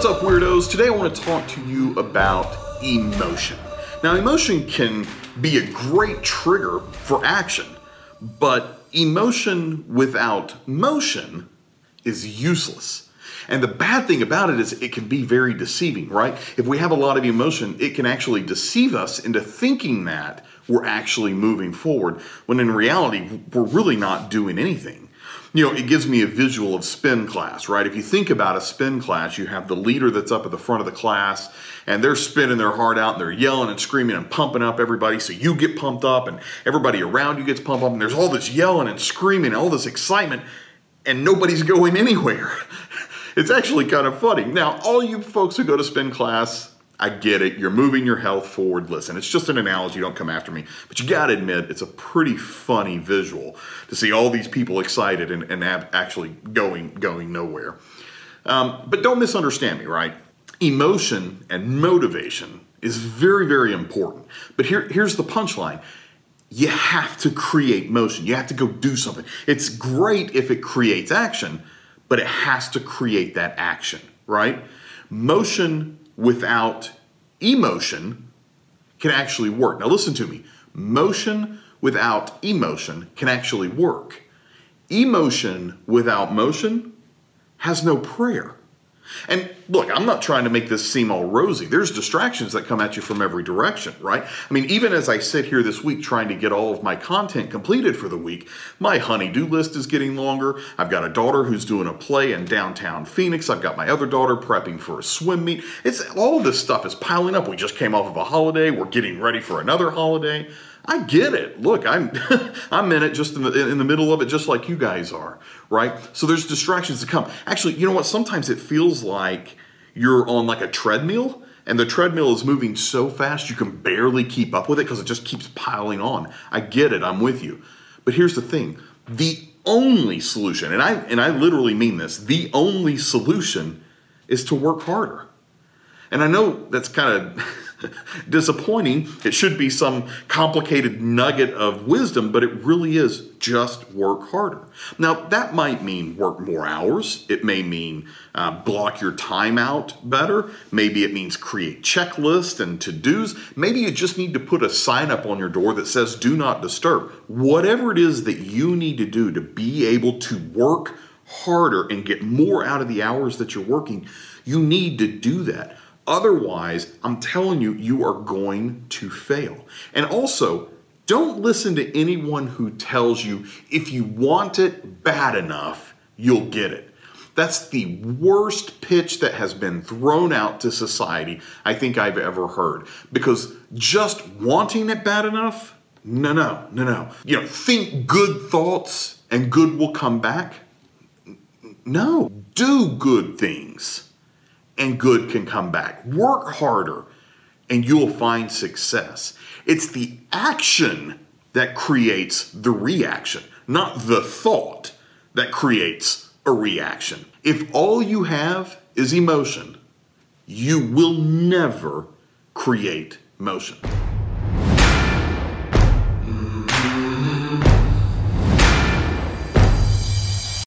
Pros, today I want to talk to you about emotion. Now, emotion can be a great trigger for action, but emotion without motion is useless. And the bad thing about it is it can be very deceiving, right? If we have a lot of emotion, it can actually deceive us into thinking that we're actually moving forward, when in reality, we're really not doing anything you know, it gives me a visual of spin class, right? If you think about a spin class, you have the leader that's up at the front of the class and they're spinning their heart out and they're yelling and screaming and pumping up everybody. So you get pumped up and everybody around you gets pumped up and there's all this yelling and screaming and all this excitement and nobody's going anywhere. it's actually kind of funny. Now, all you folks who go to spin class, I get it. You're moving your health forward. Listen, it's just an analogy. Don't come after me. But you got to admit, it's a pretty funny visual to see all these people excited and, and actually going, going nowhere. Um, but don't misunderstand me, right? Emotion and motivation is very, very important. But here, here's the punchline you have to create motion, you have to go do something. It's great if it creates action, but it has to create that action, right? Motion without emotion can actually work. Now, listen to me. Motion without emotion can actually work. Emotion without motion has no prayer. And look, I'm not trying to make this seem all rosy. There's distractions that come at you from every direction, right? I mean, even as I sit here this week trying to get all of my content completed for the week, my honey-do list is getting longer. I've got a daughter who's doing a play in downtown Phoenix. I've got my other daughter prepping for a swim meet. It's all this stuff is piling up. We just came off of a holiday. We're getting ready for another holiday. I get it. Look, I'm I'm in it just in the in the middle of it, just like you guys are, right? So there's distractions to come. Actually, you know what? Sometimes it feels like you're on like a treadmill, and the treadmill is moving so fast you can barely keep up with it because it just keeps piling on. I get it. I'm with you. But here's the thing: the only solution, and I and I literally mean this, the only solution is to work harder. And I know that's kind of disappointing. It should be some complicated nugget of wisdom, but it really is just work harder. Now, that might mean work more hours. It may mean uh, block your time out better. Maybe it means create checklists and to dos. Maybe you just need to put a sign up on your door that says do not disturb. Whatever it is that you need to do to be able to work harder and get more out of the hours that you're working, you need to do that. Otherwise, I'm telling you, you are going to fail. And also, don't listen to anyone who tells you if you want it bad enough, you'll get it. That's the worst pitch that has been thrown out to society I think I've ever heard. Because just wanting it bad enough, no, no, no, no. You know, think good thoughts and good will come back. No, do good things and good can come back. Work harder and you'll find success. It's the action that creates the reaction, not the thought that creates a reaction. If all you have is emotion, you will never create motion.